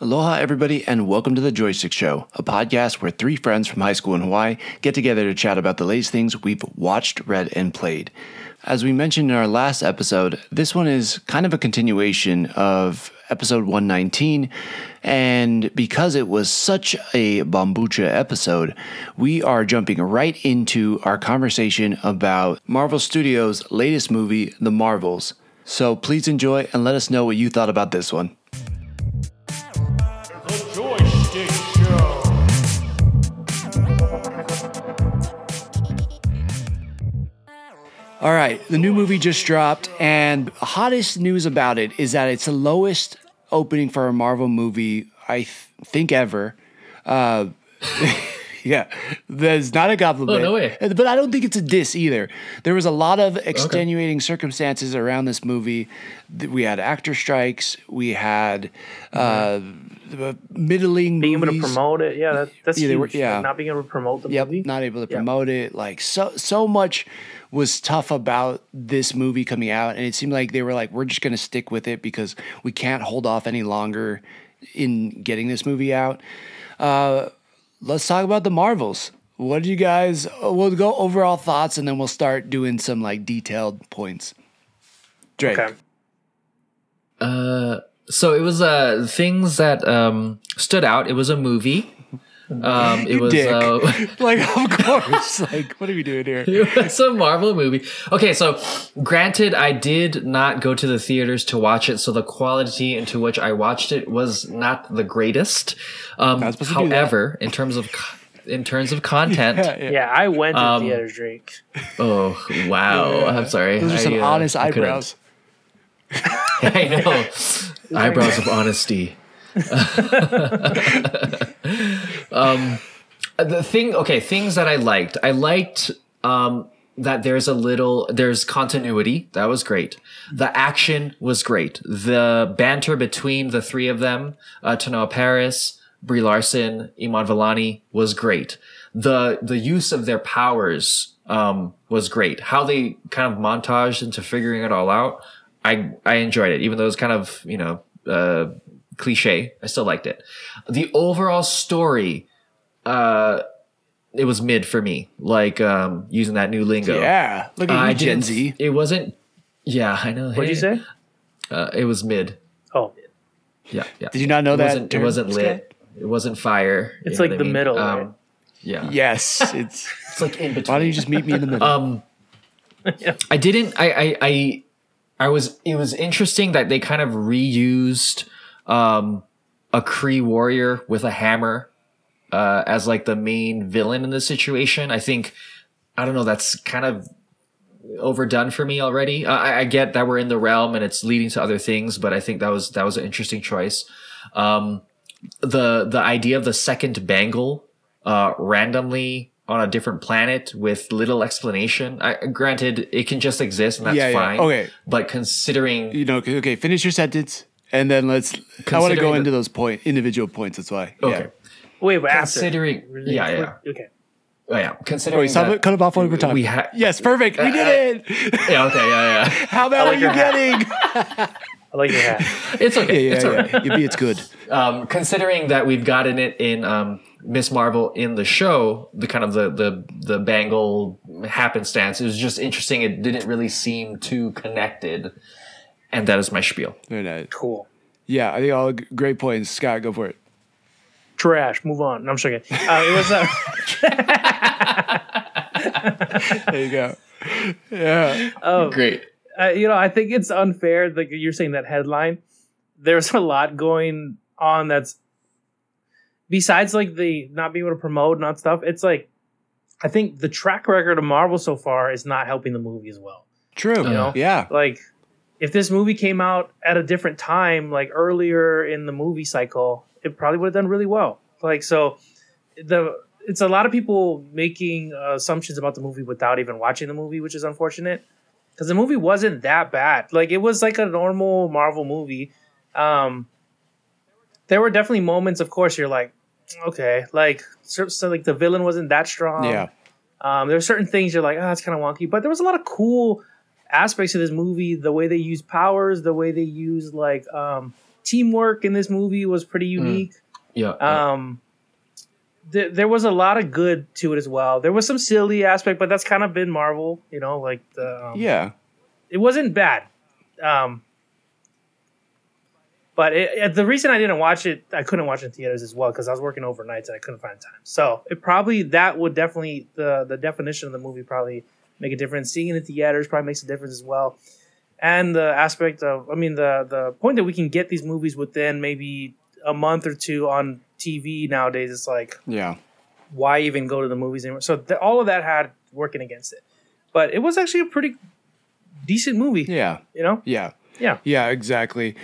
Aloha, everybody, and welcome to the Joystick Show, a podcast where three friends from high school in Hawaii get together to chat about the latest things we've watched, read, and played. As we mentioned in our last episode, this one is kind of a continuation of episode 119. And because it was such a bombucha episode, we are jumping right into our conversation about Marvel Studios' latest movie, The Marvels. So please enjoy and let us know what you thought about this one. All right, the new movie just dropped, and hottest news about it is that it's the lowest opening for a Marvel movie I th- think ever. Uh, yeah, that's not a compliment. Oh, no way. But I don't think it's a diss either. There was a lot of extenuating circumstances around this movie. We had actor strikes. We had uh, the middling being able to promote it. Yeah, that, that's Yeah, huge. were- yeah. Like, not being able to promote the Yep, movie. not able to Yeah. promote it. Like so so much was tough about this movie coming out, and it seemed like they were like, we're just gonna stick with it because we can't hold off any longer in getting this movie out. Uh, let's talk about the Marvels. What do you guys? We'll go overall thoughts, and then we'll start doing some like detailed points. Drake. Okay. Uh, so it was uh things that um stood out. It was a movie. Um, it You was dick. uh, like of course. like what are we doing here? it's a Marvel movie. Okay, so granted, I did not go to the theaters to watch it, so the quality into which I watched it was not the greatest. Um, Not supposed to do that. however, in terms of in terms of content, Yeah, Yeah, I went to Um, theaters, Drake. oh wow, Yeah. I'm sorry. Those are some I, uh, honest I eyebrows. I know. Eyebrows of honesty. Um, the thing, okay, things that I liked. I liked um, that there's a little, there's continuity. That was great. The action was great. The banter between the three of them, uh, Teyonah Parris, Brie Larson, Iman Vellani, was great. The the use of their powers um, was great. How they kind of montaged into figuring it all out. I I enjoyed it, even though it was kind of you know uh, cliche. I still liked it. The overall story, uh, it was mid for me. Like um, using that new lingo. Yeah, look at I you, Gen didn't- Z. It wasn't. Yeah, I know. What'd you say? Uh, it was mid. Oh, Yeah, yeah. Did you not know it that? Wasn't, it wasn't Scott? lit. It wasn't fire. It's like what I the mean? middle, Um, right? Yeah. Yes, it's. It's like in between. Why don't you just meet me in the middle? Um, I didn't. I, I. I. I was. It was interesting that they kind of reused um, a Kree warrior with a hammer uh, as like the main villain in this situation. I think. I don't know. That's kind of overdone for me already. Uh, I, I get that we're in the realm and it's leading to other things, but I think that was that was an interesting choice. Um, the the idea of the second bangle uh, randomly on a different planet with little explanation. I, granted, it can just exist and that's Yeah, yeah. fine. Okay. but considering you know, okay, finish your sentence, and then let's. I want to go the- into those point individual points. That's why. okay, wait, but after. considering Really yeah, yeah, Okay. oh, yeah, Yeah. considering Wait, stop that- it. Cut it off one more time. we ha- yes, perfect. We did it. yeah, okay, yeah, yeah. How bad like are you hat. getting? I like your hat. It's okay. yeah, yeah, it's all yeah. right. Maybe it's good. um, considering that we've gotten it in um, Miss Marvel in the show, the kind of the the the bangle happenstance, it was just interesting. It didn't really seem too connected, and that is my spiel. Very nice. Cool. Yeah, I think all g- great points. Scott, go for it. Trash. Move on. No, I'm just kidding. Uh, it was. Uh, There you go. Yeah. oh, Great. uh, you know, I think it's unfair. Like you're saying that headline, there's a lot going on that's besides like the not being able to promote and all that stuff. It's like I think the track record of Marvel so far is not helping the movie as well. True. You know? Yeah. Like if this movie came out at a different time, like earlier in the movie cycle, it probably would have done really well. Like so, the it's a lot of people making uh, assumptions about the movie without even watching the movie, which is unfortunate because the movie wasn't that bad. Like it was like a normal Marvel movie. Um, there were definitely moments, of course, you're like, okay, like so, so like the villain wasn't that strong. Yeah. Um, there were certain things you're like, ah, it's kind of wonky, but there was a lot of cool aspects of this movie. The way they use powers, the way they use like um, teamwork in this movie was pretty unique. Yeah. yeah. Um, th- there was a lot of good to it as well. There was some silly aspect, but that's kind of been Marvel, you know, like the um, Yeah. it wasn't bad. Um, but it, it- the reason I didn't watch it, I couldn't watch it in theaters as well because I was working overnights and I couldn't find time. So it probably that would definitely the the definition of the movie probably make a difference. Seeing it in theaters probably makes a difference as well. And the aspect of, I mean, the the point that we can get these movies within maybe a month or two on TV nowadays, it's like Yeah. why even go to the movies anymore? So th- all of that had working against it, but it was actually a pretty decent movie. Yeah. You know, Yeah. yeah. Yeah, exactly.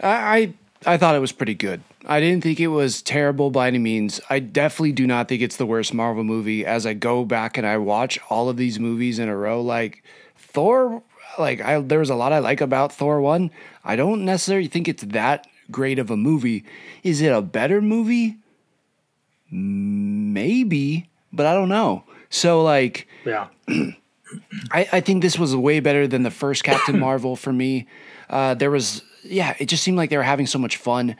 I, I I thought it was pretty good. I didn't think it was terrible by any means. I definitely do not think it's the worst Marvel movie. As I go back and I watch all of these movies in a row, like Thor, like I there was a lot I like about Thor one. I don't necessarily think it's that great of a movie. Is it a better movie? Maybe, but I don't know. So like Yeah. I, I think this was way better than the first Captain Marvel for me. Uh, there was, yeah, it just seemed like they were having so much fun.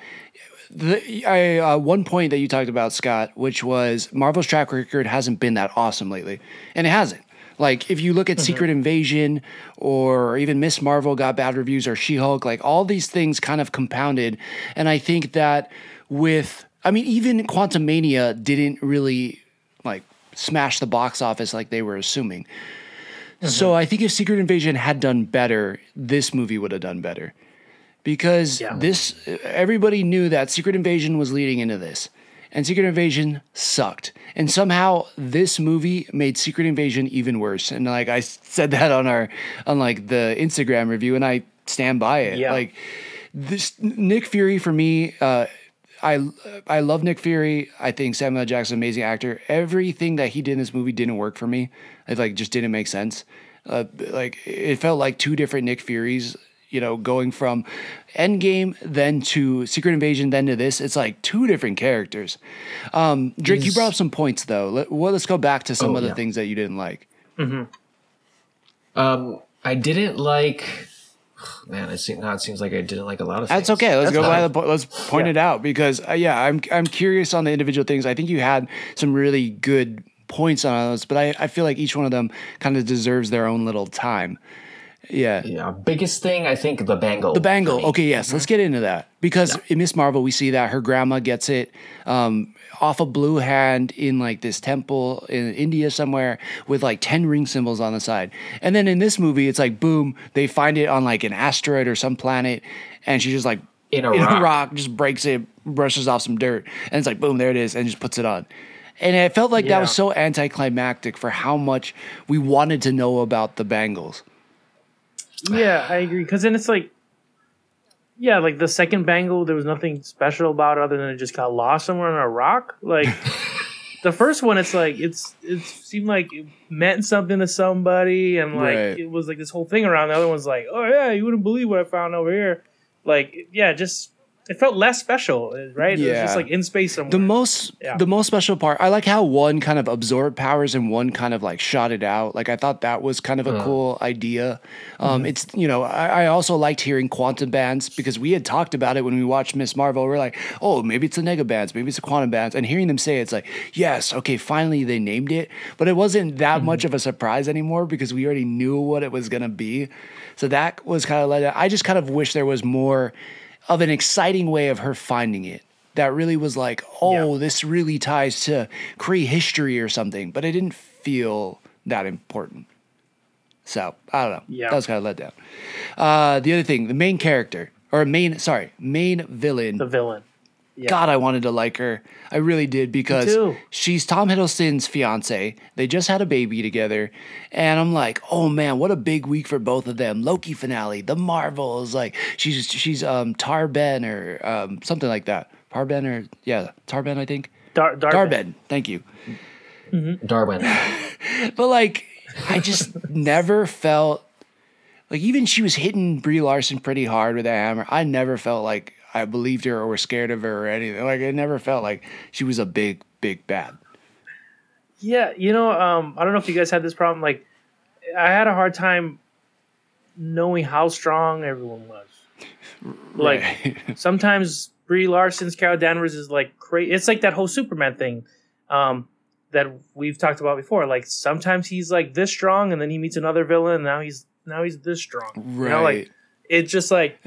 The, I, uh, one point that you talked about, Scott, which was Marvel's track record hasn't been that awesome lately, and it hasn't. Like if you look at mm-hmm. Secret Invasion or even Miss Marvel got bad reviews or She Hulk, like all these things kind of compounded, and I think that with, I mean, even Quantumania didn't really like smash the box office like they were assuming. So mm-hmm. I think if Secret Invasion had done better, this movie would have done better. Because Yeah. this everybody knew that Secret Invasion was leading into this. And Secret Invasion sucked. And somehow this movie made Secret Invasion even worse. And like I said that on our on like the Instagram review and I stand by it. Yeah. Like this Nick Fury for me uh I I love Nick Fury. I think Samuel L. Jackson amazing actor. Everything that he did in this movie didn't work for me. It like just didn't make sense. Uh, like it felt like two different Nick Furies. You know, going from Endgame then to Secret Invasion then to this, it's like two different characters. Um, Drake, you brought up some points though. Let, well, let's go back to some Oh, of the yeah. things that you didn't like. Um, I didn't like. Man, it seems now it seems like I didn't like a lot of. That's okay. Let's That's go by the let's point it out because uh, yeah, I'm I'm curious on the individual things. I think you had some really good points on those, but I, I feel like each one of them kind of deserves their own little time. Yeah. Yeah, biggest thing I think the bangle. The bangle. Okay, yes, let's get into that because in Miss Marvel we see that her grandma gets it um, off a blue hand in like this temple in India somewhere with like ten ring symbols on the side, and then in this movie it's like boom, they find it on like an asteroid or some planet, and she just like In a in rock. a rock just breaks it, brushes off some dirt, and it's like boom, there it is, and just puts it on. And it felt like that was so anticlimactic for how much we wanted to know about the bangles. Yeah, I agree. Because then it's like, yeah, like the second bangle, there was nothing special about it other than it just got lost somewhere on a rock. Like the first one, it's like it's it seemed like it meant something to somebody, and like Right. it was like this whole thing around. The other one's like, oh yeah, you wouldn't believe what I found over here. Like yeah, just it felt less special, right? It was just like in space somewhere. The most Yeah. the most special part, I like how one kind of absorbed powers and one kind of like shot it out. Like I thought that was kind of a cool idea. Um, It's you know I, I also liked hearing quantum bands because we had talked about it when we watched Miss Marvel. We're like, oh, maybe it's a nega bands, maybe it's a quantum bands, and hearing them say it, it's like, yes, okay, finally they named it, but it wasn't that much of a surprise anymore because we already knew what it was gonna be. So that was kind of like I just kind of wish there was more of an exciting way of her finding it that really was like, oh, Yeah. this really ties to Kree history or something, but it didn't feel that important. So I don't know. Yeah. that was kind of let down. Uh, the other thing, the main character or main, sorry, main villain. the villain. Yeah. God, I wanted to like her. I really did because she's Tom Hiddleston's fiance. They just had a baby together, and I'm like, oh man, what a big week for both of them. Loki finale, the Marvels. Like she's she's um Tarben or um something like that. Tarben or yeah, Tarben I think. Dar- Darben. Darben. Thank you. Darwin. But like, I just never felt like even she was hitting Brie Larson pretty hard with a hammer. I never felt like I believed her or was scared of her or anything. Like it never felt like she was a big, big bad. Yeah, you know, um, I don't know if you guys had this problem. Like, I had a hard time knowing how strong everyone was. Like Right. sometimes Brie Larson's Carol Danvers is like crazy. It's like that whole Superman thing um, that we've talked about before. Like sometimes he's like this strong, and then he meets another villain, and now he's now he's this strong. right. You know, like it's just like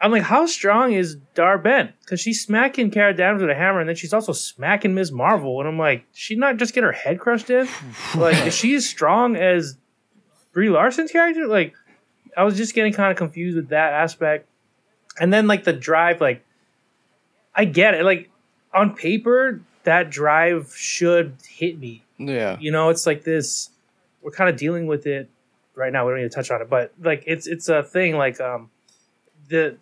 I'm like, how strong is Darben? Because she's smacking Carol Danvers with a hammer, and then she's also smacking Ms. Marvel, and I'm like, she not just get her head crushed in? like, is she as strong as Brie Larson's character? Like, I was just getting kind of confused with that aspect, and then like the drive, like, I get it. Like on paper, that drive should hit me yeah. you know it's like this we're kind of dealing with it right now we don't need to touch on it but like it's it's a thing like um the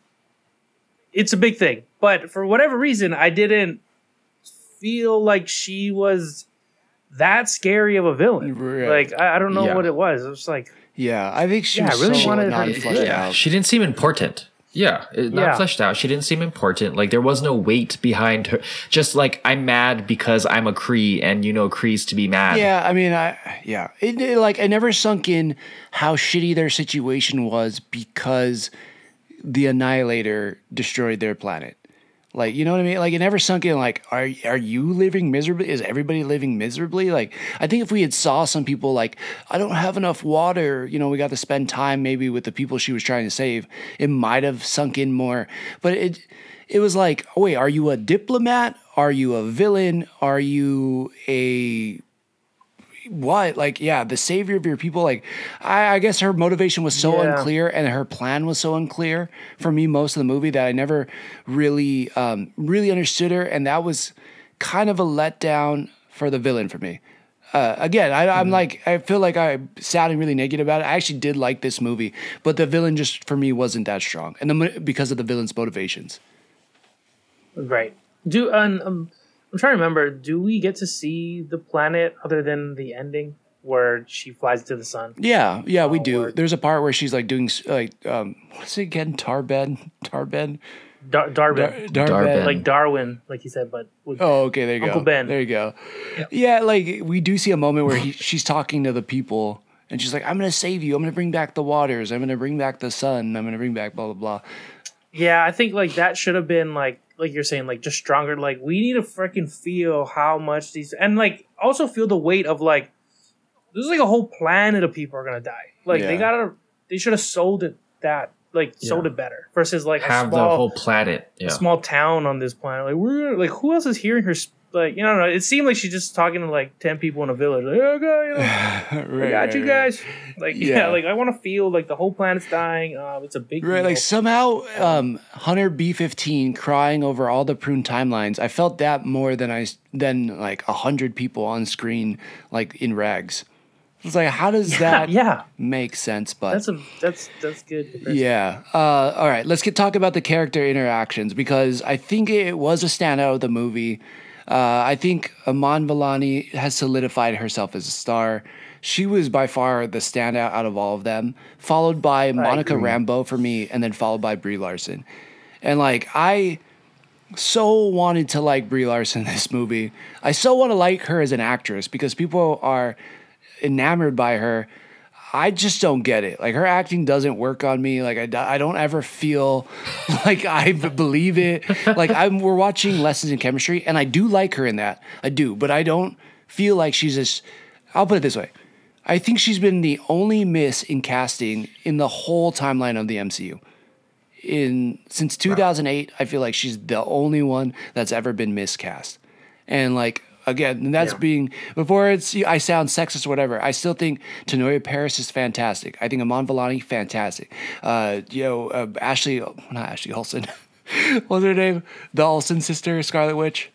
it's a big thing but for whatever reason i didn't feel like she was that scary of a villain Right. like I, I don't know Yeah. what it was it was like Yeah, I think she Yeah, I really so wanted her not to- fleshed Yeah, out. she didn't seem important. Yeah, it, not Yeah. fleshed out. She didn't seem important. Like there was no weight behind her. Just like I'm mad because I'm a Kree, and you know Krees to be mad. Yeah, I mean, I yeah, it, it, like I never sunk in how shitty their situation was because the Annihilator destroyed their planet. Like, you know what I mean? Like, it never sunk in. Like, are are you living miserably? Is everybody living miserably? Like, I think if we had saw some people like, I don't have enough water. You know, we got to spend time maybe with the people she was trying to save. It might have sunk in more. But it it was like, oh, wait, are you a diplomat? Are you a villain? Are you a what? Like yeah the savior of your people like I, I guess her motivation was so Yeah. unclear and her plan was so unclear for me most of the movie that i never really um really understood her. And that was kind of a letdown for the villain for me. Uh, again I, i'm like i feel like i'm sounding really negative about it. I actually did like this movie but the villain just for me wasn't that strong. And the, because of the villain's motivations. Right. Do um, um i'm trying to remember do we get to see the planet other than the ending where she flies to the sun yeah yeah we Oh, do word. there's a part where she's like doing like um what's it again tarbed tarbed Dar- Darwin, Dar- Darben. like Darwin, like you said, but with, Oh, okay. There you Uncle go. Ben. There you go. Yeah, like we do see a moment where he, she's talking to the people, and she's like, "I'm gonna save you. I'm gonna bring back the waters. I'm gonna bring back the sun. I'm gonna bring back blah blah blah." yeah, I think like that should have been like like you're saying, like just stronger. Like we need to freaking feel how much these and like also feel the weight of like this is like a whole planet of people are gonna die. Like they gotta they should have sold it that like sold it better versus like a have small the whole planet. Yeah, small town on this planet. Like we're like who else is hearing her? sp- Like you know, it seemed like she's just talking to like ten people in a village. Like, okay, right, I got you guys. Like yeah, Yeah. like I want to feel like the whole planet's dying. Um, it's a big Right, deal. like somehow um, Hunter B fifteen crying over all the prune timelines. I felt that more than I than like a hundred people on screen like in rags. It's like how does that yeah, make sense? But that's a that's that's good. comparison. Yeah. Uh, all right. Let's get talk about the character interactions because I think it was a standout of the movie. Uh, I think Iman Vellani has solidified herself as a star. She was by far the standout out of all of them, followed by Monica Rambeau for me, and then followed by Brie Larson. And like I so wanted to like Brie Larson in this movie. I so want to like her as an actress because people are enamored by her. I just don't get it. Like her acting doesn't work on me. Like I, I don't ever feel like I believe it. Like I'm we're watching lessons in chemistry and I do like her in that. I do, but I don't feel like she's this I'll put it this way. I think she's been the only miss in casting in the whole timeline of the MCU. In since 2008, I feel like she's the only one that's ever been miscast. And like again, and that's Yeah. being before it's I sound sexist or whatever. I still think Teyonah Parris is fantastic. I think Iman Vellani fantastic. Uh, you know, uh, Ashley, not Ashley Olsen. What's her name? The Olsen sister, Scarlet Witch.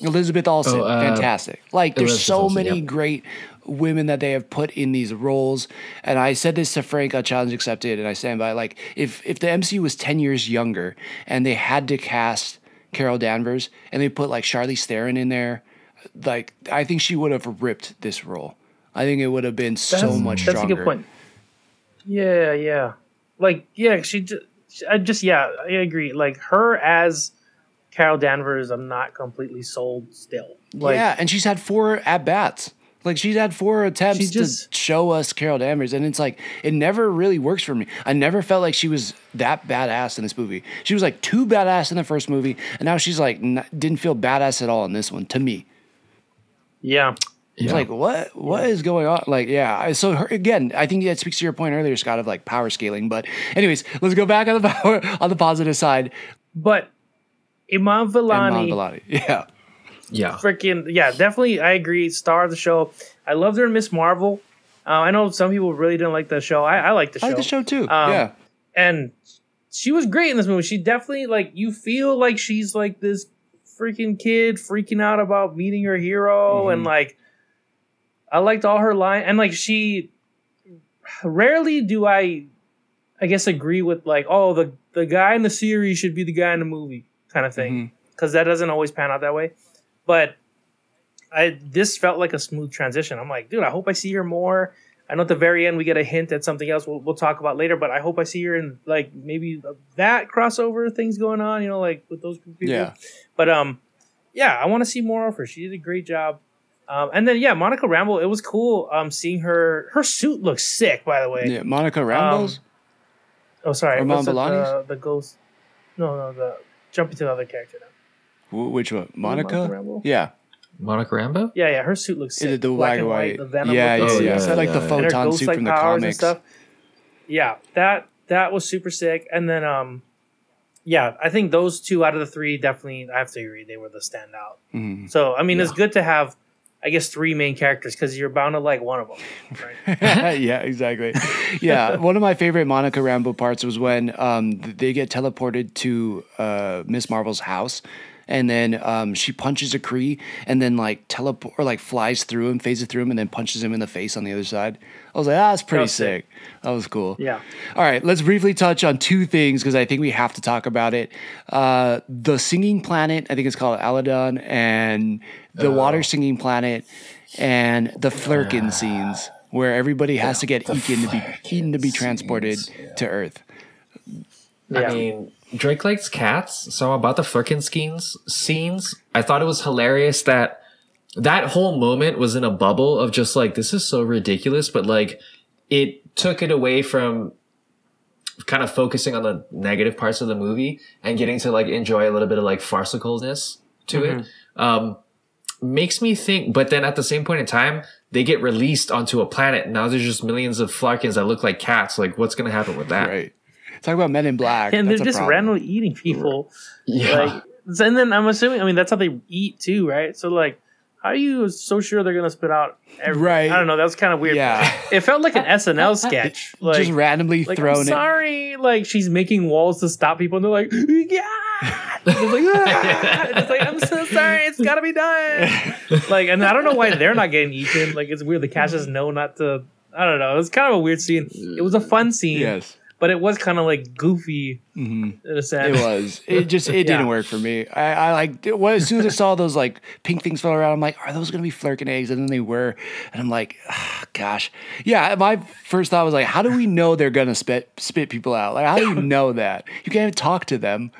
Elizabeth Olsen, Oh, uh, fantastic. Like there's Elizabeth so Olsen, many yep. great women that they have put in these roles. And I said this to Frank on Challenge Accepted, and I stand by. Like if if the MCU was ten years younger and they had to cast Carol Danvers and they put like Charlize Theron in there, like I think she would have ripped this role. I think it would have been so That's- much That's stronger. That's a good point. Yeah, yeah. Like, yeah, she just, I just, yeah, I agree. Like, her as Carol Danvers, I'm not completely sold still. Like, yeah, and she's had four at bats. Like she's had four attempts just- to show us Carol Danvers, and it's like it never really works for me. I never felt like she was that badass in this movie. She was like too badass in the first movie, and now she's like n- didn't feel badass at all in this one to me. Yeah. It's like what what is going on? Like yeah. So her, again, I think that speaks to your point earlier, Scott, of like power scaling. But anyways, let's go back on the power on the positive side. But Iman And Vellani, Mon Vellani. Yeah. Yeah. freaking yeah, definitely. I agree. Star of the show. I loved her in Miss Marvel. Uh, I know some people really didn't like the show. I, I like the show. I like the show too. Um, yeah. and she was great in this movie. She definitely like you feel like she's like this freaking kid freaking out about meeting her hero, and mm-hmm. like I liked all her line and like she. Rarely do I, I guess, agree with like oh the the guy in the series should be the guy in the movie kind of thing mm-hmm. because that doesn't always pan out that way, but. I this felt like a smooth transition. I'm like, dude, I hope I see her more. I know at the very end we get a hint at something else we'll, we'll talk about later, but I hope I see her in like maybe that crossover things going on, you know, like with those people. Yeah. But um, yeah, I want to see more of her. She did a great job. Um, and then yeah, Monica Rambeau, it was cool um seeing her. Her suit looks sick, by the way. Yeah. Monica Rambeau's. Oh, sorry, Or it, the, the ghost. No, no, the jumping to the other character now. Which one? Monica? Monica Rambeau? Yeah. Monica Rambeau? Yeah, yeah, her suit looks sick. Is it the Black white and and white, white? the Venom yeah, yeah, look. yeah. Yeah, It's like yeah, the yeah. photon ghost suit from the powers and comics. stuff. Yeah, that that was super sick. And then um, yeah, I think those two out of the three definitely I have to agree they were the standout. Mhm. So I mean, it's good to have. I guess three main characters because you're bound to like one of them, right? yeah, exactly. Yeah, one of my favorite Monica Rambeau parts was when um, they get teleported to uh, Miss Marvel's house, and then um, she punches a Kree, and then like teleport or like flies through him, phases through him, and then punches him in the face on the other side. I was like, ah, that's pretty was sick. sick. That was cool. Yeah. All right, let's briefly touch on two things because I think we have to talk about it. Uh, the singing planet, I think it's called Aladna, and the water singing planet, and the Flerken scenes where everybody has to get eaten to be eaten to be transported to Earth. Yeah. I mean, Drake likes cats, so about the frickin' scenes, scenes, I thought it was hilarious that that whole moment was in a bubble of just like, this is so ridiculous, but like, it took it away from kind of focusing on the negative parts of the movie and getting to like enjoy a little bit of like farcicalness to it. Um, makes me think, but then at the same point in time, they get released onto a planet. And now there's just millions of Flerkens that look like cats. Like, what's going to happen with that? Right. Talk about Men in Black. and they're just randomly eating people. Yeah. Like, and then I'm assuming, I mean, that's how they eat too, right? So like, how are you so sure they're gonna spit out? Every, Right. I don't know. That was kind of weird. Yeah. It felt like an SNL sketch. Like, just randomly like, thrown I'm it. sorry. Like she's making walls to stop people, and they're like, yeah. It's like, "Ah!" It's like, I'm so sorry. It's got to be done. like, and I don't know why they're not getting eaten. Like, it's weird. The cats just know not to. I don't know. It was kind of a weird scene. It was a fun scene, Yes. But it was kind of like goofy Mhm. in a sense. It was. It just it didn't work for me. I, I like well, as soon as I saw those like pink things fell around, I'm like, are those gonna be Flerken eggs? And then they were, and I'm like, ah, gosh, yeah. My first thought was like, how do we know they're gonna spit spit people out? Like, how do you know that? You can't even talk to them.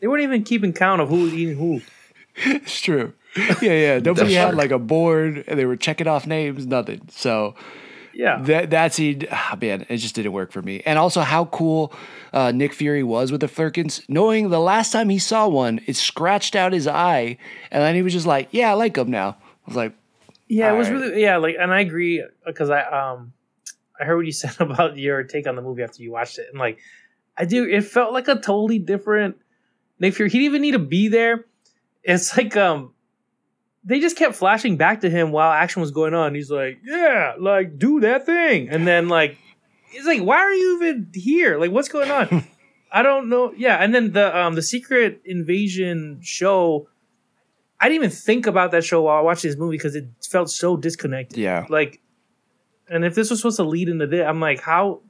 They weren't even keeping count of who was eating who. It's true. Yeah, yeah. Nobody had like a board, and they were checking off names. Nothing. So Yeah. that that scene, ah, man, it just didn't work for me. And also, how cool uh, Nick Fury was with the Flerkens, knowing the last time he saw one, it scratched out his eye, and then he was just like, "Yeah, I like him now." I was like, Yeah, it was Alright. really yeah, like and I agree because I um I heard what you said about your take on the movie after you watched it. And like I do it felt like a totally different Nick Fury. He didn't even need to be there. It's like um they just kept flashing back to him while action was going on. He's like, Yeah, like do that thing. And then like he's like, Why are you even here? Like what's going on? I don't know. Yeah, and then the um the secret invasion show I didn't even think about that show while I watched this movie because it felt so disconnected. "Yeah, Like, and if this was supposed to lead into this, I'm like, how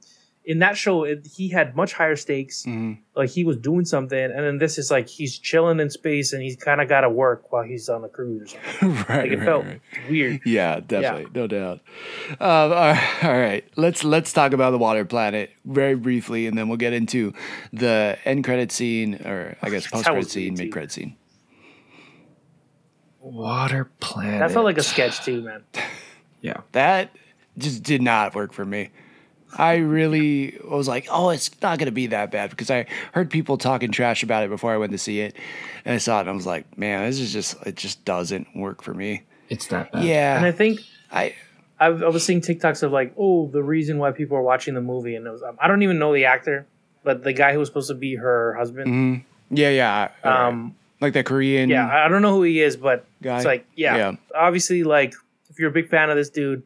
in that show it, he had much higher stakes. Mhm. Like he was doing something, and then this is like he's chilling in space and he's kind of got to work while he's on a cruise right, Like it right, felt right. weird. Yeah, definitely, no doubt. Um, all right, all right, let's let's talk about the water planet very briefly, and then we'll get into the end credit scene, or I guess post credit scene, mid credit scene. Water planet. That felt like a sketch too, man. Yeah. That just did not work for me. I really was like, oh, it's not going to be that bad because I heard people talking trash about it before I went to see it. And I saw it and I was like, man, this is just, it just doesn't work for me. It's that bad. Yeah. And I think I, I, I was seeing TikToks of like, oh, the reason why people are watching the movie, and it was um, I don't even know the actor, but the guy who was supposed to be her husband. yeah, yeah. Um, like that Korean. yeah, I I don't know who he is, but Guy? it's like, yeah, Yeah. obviously, like if you're a big fan of this dude,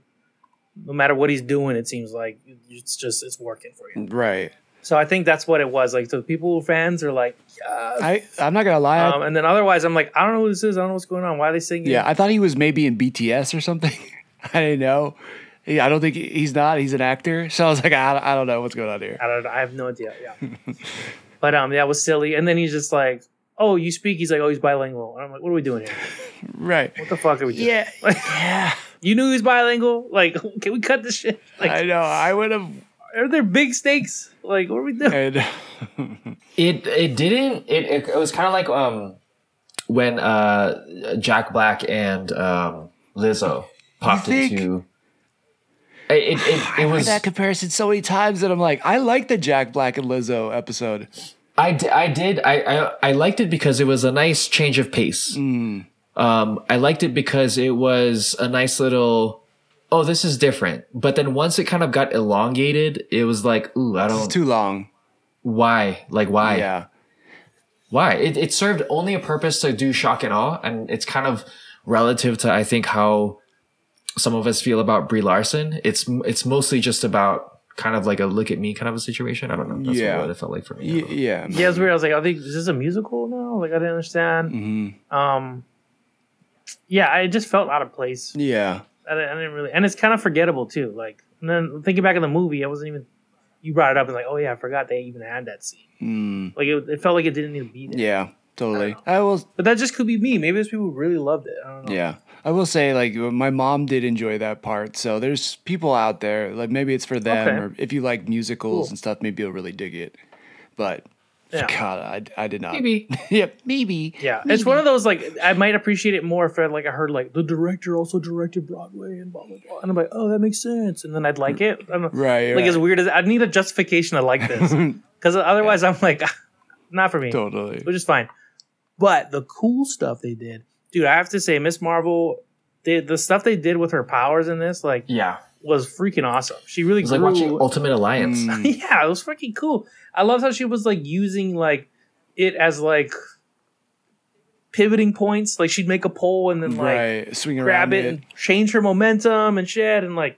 no matter what he's doing, it seems like it's just it's working for you. Right. So I think that's what it was. Like the people fans are like, yeah. I, I'm not going to lie. Um, and then otherwise, I'm like, I don't know who this is. I don't know what's going on. Why are they singing? yeah, I thought he was maybe in BTS or something. I didn't know. Yeah, I don't think he's not. He's an actor. So I was like, I, I don't know what's going on here. I don't. I have no idea. Yeah. but um, that was silly. And then he's just like, "Oh, you speak?" He's like, "Oh, he's bilingual." And I'm like, "What are we doing here? Right. What the fuck are we doing?" Yeah. yeah. You knew he was bilingual. Like, can we cut this shit? Like, I know. I would have. are there big stakes? Like, what are we doing? And, It it didn't. It it, it was kind of like um when uh Jack Black and um Lizzo popped think? into. It it, it, it I heard was. that comparison so many times that I'm like, I like the Jack Black and Lizzo episode. I, I did I, I I liked it because it was a nice change of pace. Um, I liked it because it was a nice little. Oh, this is different. But then once it kind of got elongated, it was like, ooh, I don't. It's too long. why? Like why? Yeah. Why? It, it served only a purpose to do shock and awe, and it's kind of relative to I think how some of us feel about Brie Larson. It's it's mostly just about kind of like a look at me kind of a situation. I don't know. That's Yeah. what it felt like for me. I Y- don't yeah. Yeah, it's weird. I was like, "I think this is this a musical now?" Like, I didn't understand. Mm-hmm. Um, yeah, I just felt out of place. Yeah. I didn't, I didn't really, and it's kind of forgettable too. Like, and then thinking back in the movie, I wasn't even. You brought it up and like, oh yeah, I forgot they even had that scene. Mm, Like, it, it felt like it didn't need to be there. yeah. Totally. I will. But that just could be me. Maybe those people really loved it. I don't know. Yeah. I will say, like, my mom did enjoy that part. So there's people out there, like, maybe it's for them, Okay. or if you like musicals Cool. and stuff, maybe you'll really dig it. But, Yeah. God, I, I did not. Maybe. yeah, maybe. Yeah, it's one of those like I might appreciate it more if I, like I heard like the director also directed Broadway and blah blah blah, and I'm like, oh, that makes sense, and then I'd like it. I don't. Right, Like right. as weird as I'd need a justification to like this, because otherwise I'm like, not for me, Totally. which is fine. But the cool stuff they did, dude, I have to say, Miss Marvel, they, the stuff they did with her powers in this, like, Yeah. was freaking awesome. She really It was like watching Ultimate Alliance. Mm, yeah, it was freaking cool. I love how she was like using like it as like pivoting points. Like she'd make a pole and then like right. Swing around grab it it. and change her momentum and shit and like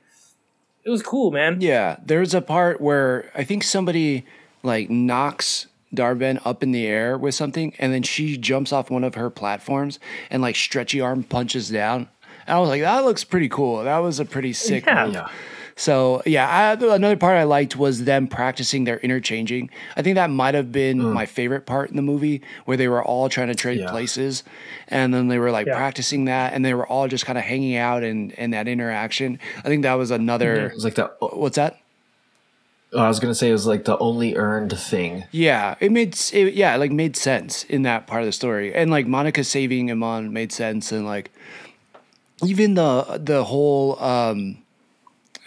it was cool, man. Yeah, there's a part where I think somebody like knocks Darben up in the air with something, and then she jumps off one of her platforms and like stretchy arm punches down. And I was like, that looks pretty cool. That was a pretty sick Yeah. move. Yeah. So yeah, I, another part I liked was them practicing their interchanging. I think that might have been my favorite part in the movie, where they were all trying to trade Yeah. places, and then they were like Yeah. practicing that, and they were all just kind of hanging out and and that interaction. I think that was another. It was like the. What's that? oh, I was gonna say it was like the only earned thing. Yeah, it made it, yeah, it, like made sense in that part of the story, and like Monica saving Iman made sense, and like even the the whole um,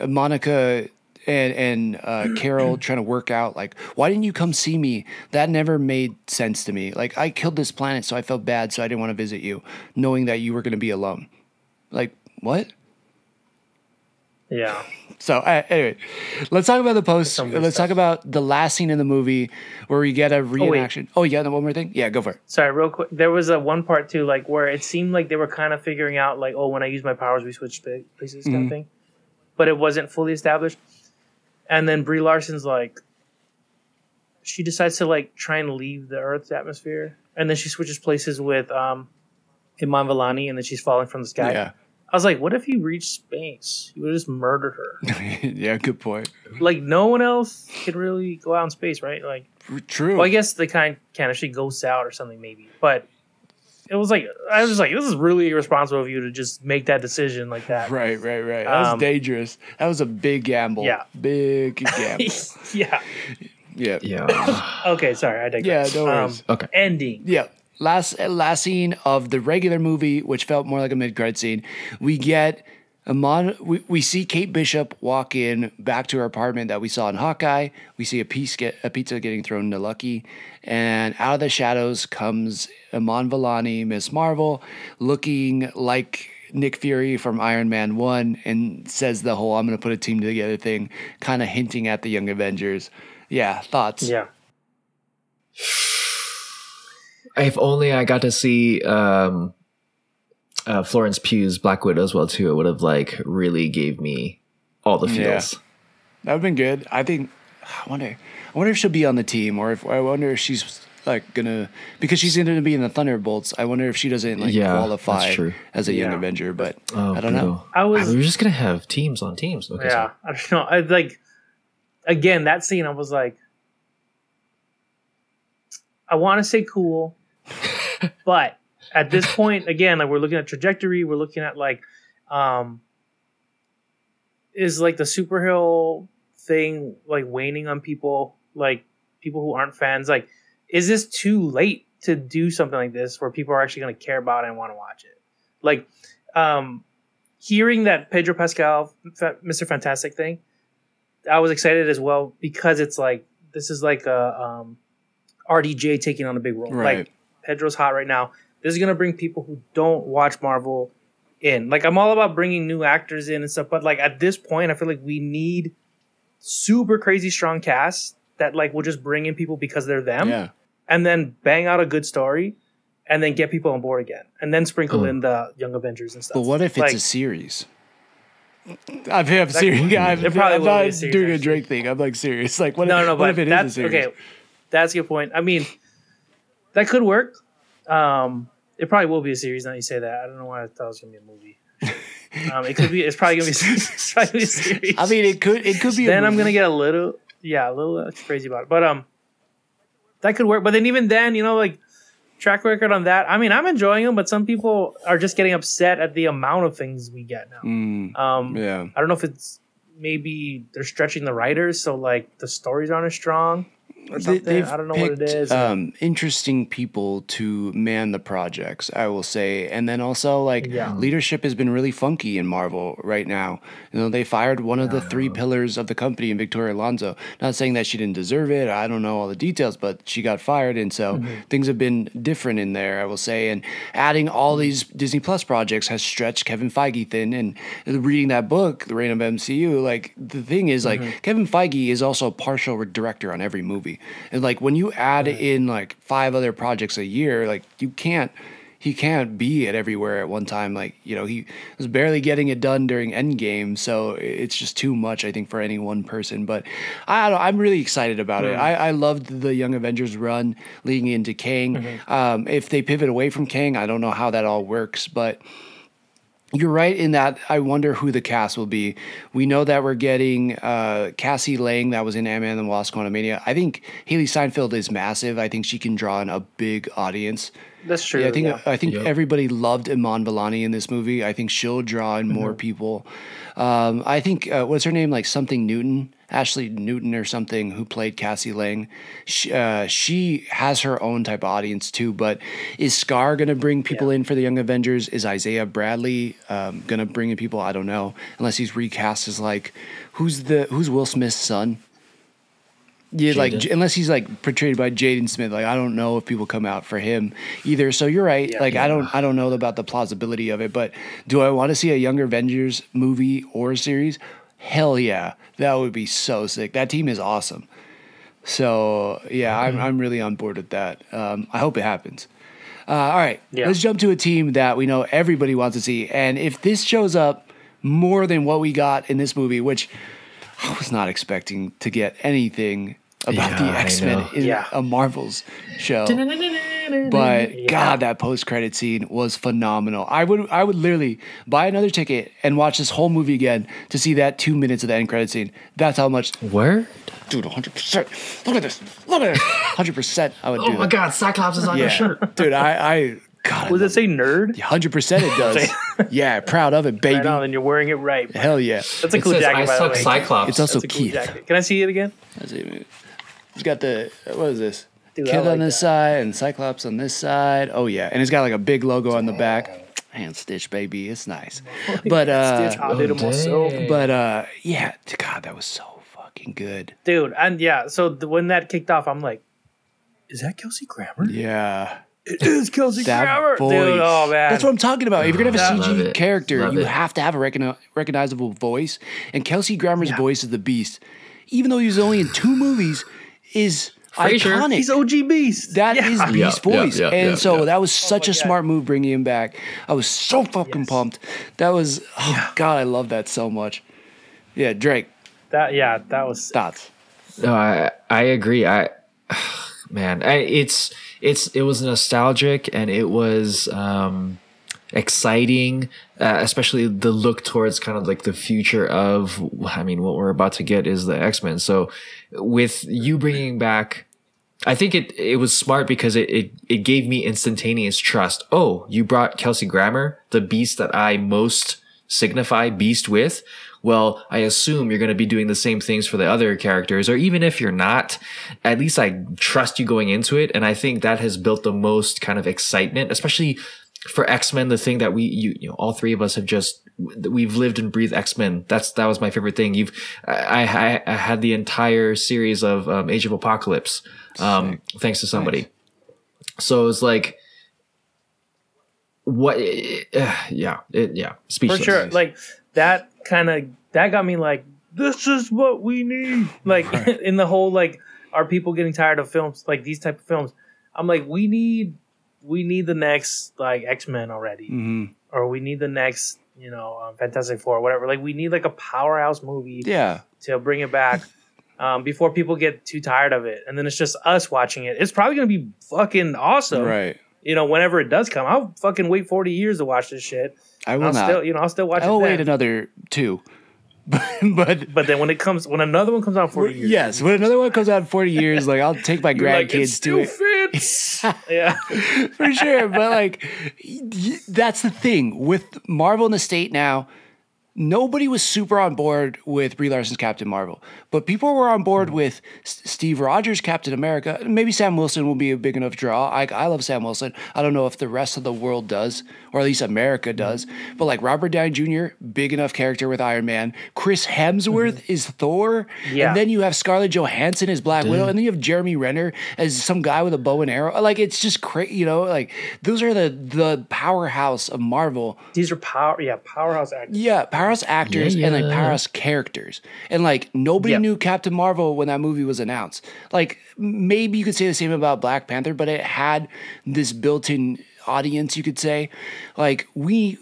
Monica and and uh, Carol trying to work out like why didn't you come see me? That never made sense to me. Like I killed this planet, so I felt bad, so I didn't want to visit you, knowing that you were going to be alone. Like what? Yeah. So uh, anyway, let's talk about the post. Let's stuff. talk about the last scene in the movie where we get a wait. reenaction. Oh, yeah, the one more thing. Yeah, go for it. Sorry, real quick. There was a one part too, like where it seemed like they were kind of figuring out, like, oh, when I use my powers, we switch places, kind of thing. But it wasn't fully established. And then Brie Larson's like, she decides to like try and leave the Earth's atmosphere, and then she switches places with um, Iman Vellani, and then she's falling from the sky. Yeah, I was like, what if you reached space? You would just murder her. yeah, good point. like no one else could really go out in space, right? Like. True. Well, I guess the kind can if she ghosts out or something, maybe. But it was like I was just like, this is really irresponsible of you to just make that decision like that. Right, right, right. That was Um, dangerous. That was a big gamble. Yeah. big gamble. yeah. yeah, Yeah. Okay. Sorry, I digress. yeah. No worries. okay. ending. Yeah. Last last scene of the regular movie, which felt more like a mid credit scene, we get Iman, we, we see Kate Bishop walk in back to her apartment that we saw in Hawkeye. We see a piece get a pizza getting thrown to Lucky, and out of the shadows comes Iman Vellani, Miss Marvel, looking like Nick Fury from Iron Man One, and says the whole "I'm going to put a team together" thing, kind of hinting at the Young Avengers. Yeah, thoughts? Yeah. If only I got to see um, uh, Florence Pugh's Black Widow as well too. It would have like really gave me all the Yeah. feels. That would have been good. I think. I wonder. I wonder if she'll be on the team, or if I wonder if she's like gonna because she's going to be in the Thunderbolts. I wonder if she doesn't like Yeah, qualify as a young Avenger. But Oh, I don't know. I was We're just gonna have teams on teams. Okay, yeah, I don't know. I like again that scene. I was like, I want to say cool, but at this point, again, like we're looking at trajectory. We're looking at like, um, is like the superhero thing like waning on people, like people who aren't fans. Like, is this too late to do something like this where people are actually going to care about it and want to watch it? Like, um, hearing that Pedro Pascal, Mr. Fantastic thing, I was excited as well because it's like this is like a um, RDJ taking on a big role. Right. Like Pedro's hot right now. This is gonna bring people who don't watch Marvel in. Like I'm all about bringing new actors in and stuff, but like at this point, I feel like we need super crazy strong casts that like will just bring in people because they're them, yeah. and then bang out a good story. And then get people on board again, and then sprinkle Mm. in the Young Avengers and stuff. But what if it's Like- a series? I've, I'm serious. I'm, It probably I'm will be a not series, doing a actually. Drake thing. I'm like serious. Like what? no, if, no, what but if it is that's a series? okay. That's a good point. I mean, that could work. Um, it probably will be a series. Now you say that, I don't know why I thought it was gonna be a movie. um, it could be. It's probably gonna be. It's probably gonna be a series. I mean, it could. It could be. then I'm gonna get a little, yeah, a little uh, crazy about it. But um, that could work. But then even then, you know, like track record on that. I mean, I'm enjoying them, but some people are just getting upset at the amount of things we get now. Mm, Um, yeah. I don't know if it's maybe they're stretching the writers, so like the stories aren't as strong They- I don't know what it picked. Um, interesting people to man the projects, I will say, and then also like Yeah. leadership has been really funky in Marvel right now. You know, they fired one of the three pillars of the company in Victoria Alonso. Not saying that she didn't deserve it. I don't know all the details, but she got fired, and so Mm-hmm. things have been different in there. I will say, and adding all these Disney Plus projects has stretched Kevin Feige thin. And reading that book, The Reign of MCU, like the thing is, Mm-hmm. like Kevin Feige is also a partial director on every movie, and like when you add in like five other projects a year, like you can't. He can't be at everywhere at one time. Like you know, he was barely getting it done during Endgame, so it's just too much, I think, for any one person. But I don't, I'm really excited about it. I, I loved the Young Avengers run leading into Kang. Um, if they pivot away from Kang, I don't know how that all works, but you're right in that I wonder who the cast will be. We know that we're getting uh, Cassie Lang that was in Ant-Man and the Wasp Quantumania. I think Hailee Steinfeld is massive. I think she can draw in a big audience. That's true. Yeah, I think yeah. I think Yep. everybody loved Iman Vellani in this movie. I think she'll draw in more people. Um, I think uh, what's her name? Like something Newton, Ashley Newton or something, who played Cassie Lang. She, uh, she has her own type of audience too. But is Skaar gonna bring people in for the Young Avengers? Is Isaiah Bradley um, gonna bring in people? I don't know. Unless he's recast as like who's the who's Will Smith's son? Yeah, like unless he's like portrayed by Jaden Smith, like I don't know if people come out for him either. So you're right. Yeah. like I don't I don't know about the plausibility of it, but do I want to see a Younger Avengers movie or series? Hell yeah, that would be so sick. That team is awesome. So yeah, I'm I'm really on board with that. Um, I hope it happens. Uh, all right, Yeah. let's jump to a team that we know everybody wants to see, and if this shows up more than what we got in this movie, which I was not expecting to get anything about Yeah, the X Men in Yeah. a Marvel's show. But Yeah. God, that post credit scene was phenomenal. I would I would literally buy another ticket and watch this whole movie again to see that two minutes of the end credit scene. That's how much, Where? dude. One hundred percent. Look at this. Look at this. Hundred percent. I would oh do. Oh my that. God, Cyclops is on your shirt. dude. I I God. Does it say nerd? Hundred percent. It does. yeah, proud of it, baby. I know, and you're wearing it right. Hell yeah. That's a It cool says, jacket, I by the way. Cyclops. It's also That's a cool Keith. Can I see it again? Let's see. He's got the what is this? Dude, Kid like on this that. side and Cyclops on this side. Oh yeah, and it's got like a big logo on the back. hand stitch, baby. It's nice. But Stitch uh, I did 'em myself. but uh, yeah, God, that was so fucking good. dude. And yeah, so the, when that kicked off, I'm like, is that Kelsey Grammer? Yeah. It is Kelsey That Grammer, voice. dude. Oh man, That's what I'm talking about. If you're gonna have a CG character, Love you it. have to have a recogni- recognizable voice. And Kelsey Grammer's Yeah. voice is the beast, even though he was only in two movies, is Frasier. iconic. he's OG Beast. That yeah. is Beast Yeah, yeah, voice. yeah, and yeah, so yeah. that was such oh my a God. smart move bringing him back. I was so fucking Yes. pumped. That was, oh, God, I love that so much. Yeah, Drake, that. Yeah, that was. thoughts? No, I I agree. I man, I, it's it's it was nostalgic and it was um exciting, uh, especially the look towards kind of like the future of. I mean, what we're about to get is the X Men. So with you bringing back. I think it it was smart because it, it it gave me instantaneous trust. Oh, you brought Kelsey Grammer, the beast that I most signify beast with. Well, I assume you're going to be doing the same things for the other characters, or even if you're not, at least I trust you going into it. And I think that has built the most kind of excitement, especially for X-Men, the thing that we, you, you know, all three of us have just, we've lived and breathed X-Men. That's, that was my favorite thing. You've, I, I, I had the entire series of um, Age of Apocalypse, um, thanks to somebody. So it was like, what, uh, yeah, it, yeah, for speechless. sure. Like that kind of that got me like, this is what we need. Like in the whole like, are people getting tired of films like these type of films? I'm like, we need we need the next like X Men already, hmm or we need the next you know um, Fantastic Four, or whatever. Like we need like a powerhouse movie Yeah. to bring it back. Um, before people get too tired of it, and then it's just us watching it. It's probably gonna be fucking awesome, Right. You know, whenever it does come, I'll fucking wait forty years to watch this shit. I will I'll not. still, you know, I'll still watch I it. will wait another two. but, but then when it comes, when another one comes out forty years, yes, when another one comes out in 40 years, like I'll take my like, grandkids still to it. fits. yeah, for sure. But like, y- that's the thing with Marvel in the state now. Nobody was super on board with Brie Larson's Captain Marvel, but people were on board mm-hmm. with S- Steve Rogers' Captain America. Maybe Sam Wilson will be a big enough draw. I, I love Sam Wilson. I don't know if the rest of the world does, or at least America mm-hmm. does. But like Robert Downey Jr., big enough character with Iron Man. Chris Hemsworth mm-hmm. is Thor, Yeah. and then you have Scarlett Johansson as Black Widow, and then you have Jeremy Renner as some guy with a bow and arrow. Like it's just crazy, you know. Like those are the the powerhouse of Marvel. these are power. Yeah, powerhouse actors. Yeah, powerhouse actors Yeah, and like yeah. powerhouse characters, and like nobody Yeah. knew Captain Marvel when that movie was announced. Like maybe you could say the same about Black Panther, but it had this built-in audience. You could say, like we,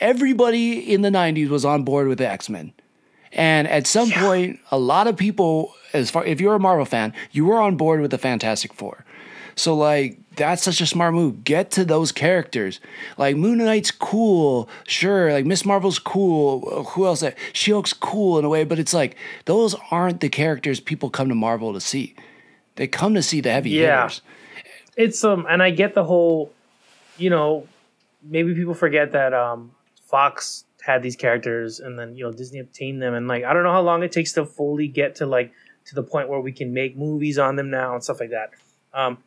everybody in the '90s was on board with the X Men. And at some point, a lot of people, as far if you're a Marvel fan, you were on board with the Fantastic Four. So like that's such a smart move. Get to those characters. Like Moon Knight's cool, sure. Like Miss Marvel's cool. Who else? She Hulk's cool in a way, but it's like those aren't the characters people come to Marvel to see. They come to see the heavy Yeah. hitters. It's um, and I get the whole, you know, maybe people forget that um, Fox had these characters, and then you know Disney obtained them, and like I don't know how long it takes to fully get to like to the point where we can make movies on them now and stuff like that. Um,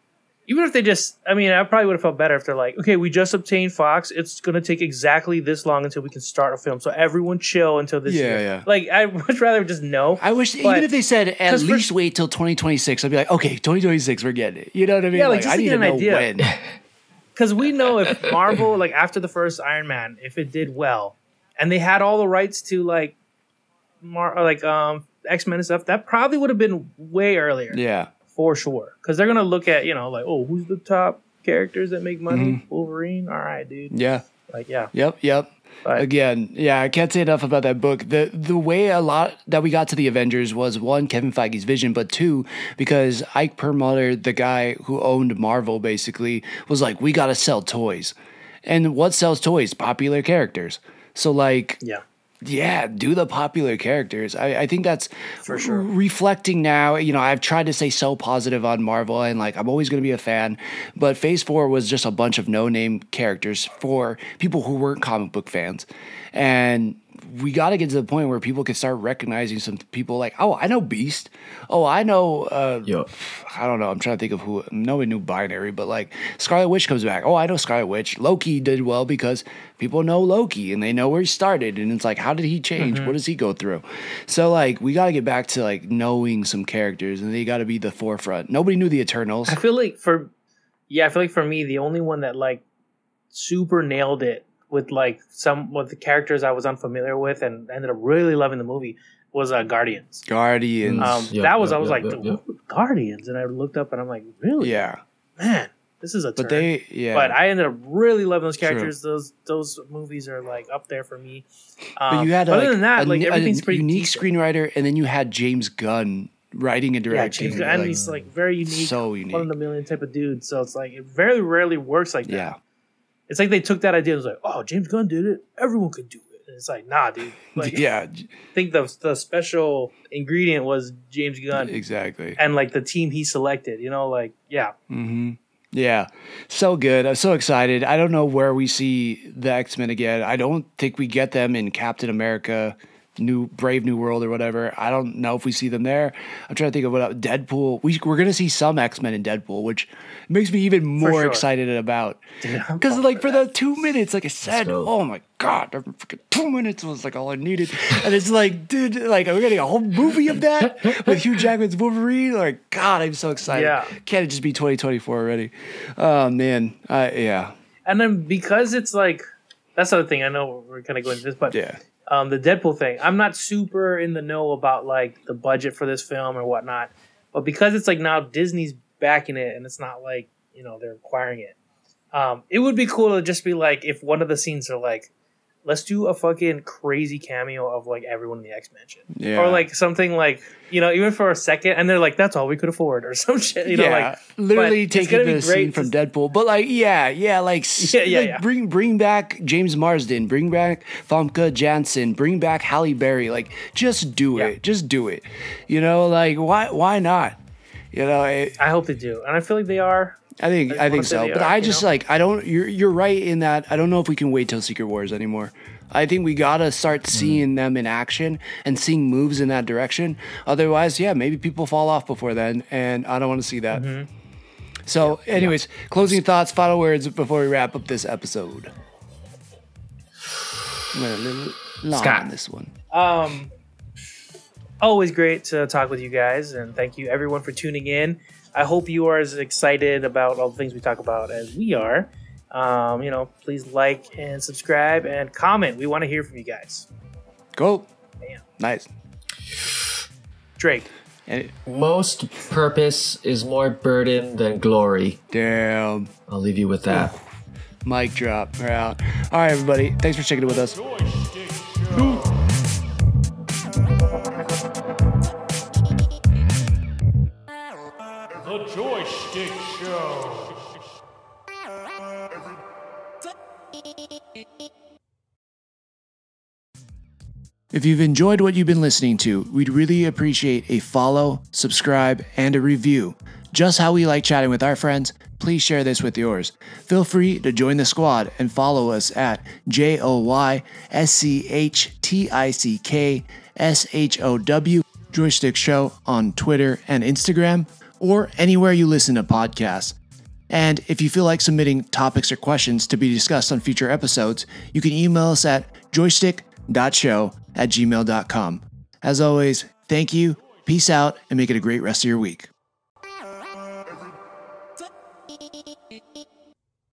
even if they just, I mean, I probably would have felt better if they're like, okay, we just obtained Fox. It's going to take exactly this long until we can start a film. So everyone chill until this Yeah, year. yeah. Like, I'd rather just know. I wish But- even if they said at 'cause for- least wait till 2026, I'd be like, okay, 2026, we're getting it. You know what I mean? Yeah, like, just I to need get an know idea. because we know if Marvel, like after the first Iron Man, if it did well, and they had all the rights to like, Mar- like um X Men and stuff, that probably would have been way earlier yeah. for sure. Because they're gonna look at you know like, oh, who's the top characters that make money? Mm-hmm. Wolverine. All right, dude. Yeah. Like, yeah. Yep, yep. But- Again, yeah, I can't say enough about that book. The the way a lot that we got to the Avengers was one, Kevin Feige's vision, but two, because Ike Perlmutter, the guy who owned Marvel, basically was like, we got to sell toys, and what sells toys? Popular characters. So like, Yeah. Yeah, do the popular characters. I, I think that's For sure. Reflecting now, you know, I've tried to stay so positive on Marvel and like I'm always going to be a fan, but Phase 4 was just a bunch of no name characters for people who weren't comic book fans. And we got to get to the point where people can start recognizing some people like, oh, I know Beast. Oh, I know. Uh, Yo. I don't know. I'm trying to think of who. Nobody knew Binary, but like Scarlet Witch comes back. Oh, I know Scarlet Witch. Loki did well because people know Loki and they know where he started. And it's like, how did he change? What does he go through? So like, we got to get back to like knowing some characters, and they got to be the forefront. Nobody knew the Eternals. I feel like for yeah, I feel like for me the only one that like super nailed it with like some with the characters I was unfamiliar with and ended up really loving the movie was uh, Guardians. Guardians. Um, Yep, that was yep, I was yep, like yep, yep. Guardians, and I looked up and I'm like, really, yeah, man, this is a but turn. they yeah. But I ended up really loving those True. characters. Those those movies are like up there for me. But Um, you had but like, other than that, a, like a everything's pretty unique decent. screenwriter, and then you had James Gunn writing and directing. Yeah, directing. James Gunn, and like, he's like very unique, so unique, one in unique. a million type of dude. So it's like it very rarely works like that. Yeah, It's like they took that idea and was like, oh, James Gunn did it. Everyone could do it. And it's like, nah, dude. Like, yeah, I think the the special ingredient was James Gunn exactly. and like the team he selected. You know, like yeah, hmm Yeah, so good. I'm so excited. I don't know where we see the X Men again. I don't think we get them in Captain America, New Brave New World or whatever. I don't know if we see them there. I'm trying to think of what Deadpool. We we're gonna see some X Men in Deadpool, which makes me even more sure. excited about. Because pumped like for for the two minutes, like I said, oh my god, freaking two minutes was like all I needed. and it's like, dude, like are we getting a whole movie of that with Hugh Jackman's Wolverine? Like, God, I'm so excited. Yeah. Can't it just be 2024 already? Oh man, uh, yeah, And then because it's like that's the other thing. I know we're kind of going into this, but yeah, um, the Deadpool thing. I'm not super in the know about like the budget for this film or whatnot, but because it's like now Disney's backing it and it's not like you know they're acquiring it. Um, it would be cool to just be like if one of the scenes are like, let's do a fucking crazy cameo of like everyone in the X Mansion, Yeah. or like something like you know even for a second, and they're like that's all we could afford or some shit. You know, yeah. like literally taking the scene from Deadpool. But like, yeah, yeah, like, Yeah, yeah, like yeah. bring bring back James Marsden, bring back Famke Janssen, bring back Halle Berry. Like, just do Yeah. it, just do it. You know, like why why not? You know, it, I hope they do, and I feel like they are. I think I I think so, but are, I you just know? like I don't. You're you're right in that I don't know if we can wait till Secret Wars anymore. I think we gotta start seeing them in action and seeing moves in that direction. Otherwise, yeah, maybe people fall off before then, and I don't want to see that. Mm-hmm. So, anyways, closing thoughts, final words before we wrap up this episode. I'm gonna a little long Scott. on this one. Um, always great to talk with you guys, and thank you everyone for tuning in. I hope you are as excited about all the things we talk about as we are. Um, you know, please like and subscribe and comment. We want to hear from you guys. Go, Bam. nice. Drake. And Most purpose is more burden than glory. damn, I'll leave you with that. mic drop. We're out. All right, everybody. Thanks for checking it with us. If you've enjoyed what you've been listening to, we'd really appreciate a follow, subscribe, and a review. Just how we like chatting with our friends, please share this with yours. Feel free to join the squad and follow us at J O Y S C H T I C K S H O W JoySchtick Show on Twitter and Instagram, or anywhere you listen to podcasts. And if you feel like submitting topics or questions to be discussed on future episodes, you can email us at joystick.show at gmail.com. As always, thank you, peace out, and make it a great rest of your week.